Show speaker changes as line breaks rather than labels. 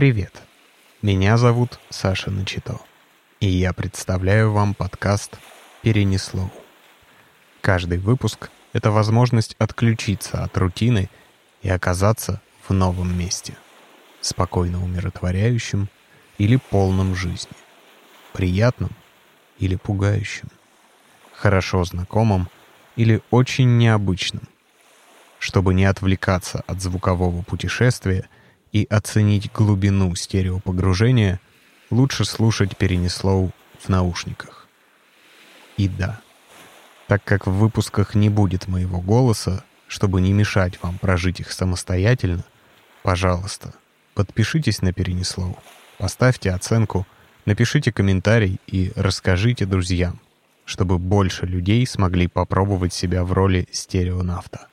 Привет. Меня зовут Саша Начито, и я представляю вам подкаст «Перенесло». Каждый выпуск — это возможность отключиться от рутины и оказаться в новом месте, спокойно умиротворяющем или полном жизни, приятном или пугающем, хорошо знакомым или очень необычным. Чтобы не отвлекаться от звукового путешествия и оценить глубину стереопогружения, лучше слушать перенеслоу в наушниках. И да, так как в выпусках не будет моего голоса, чтобы не мешать вам прожить их самостоятельно, пожалуйста, подпишитесь на Перенеслоу, поставьте оценку, напишите комментарий и расскажите друзьям, чтобы больше людей смогли попробовать себя в роли стереонавта.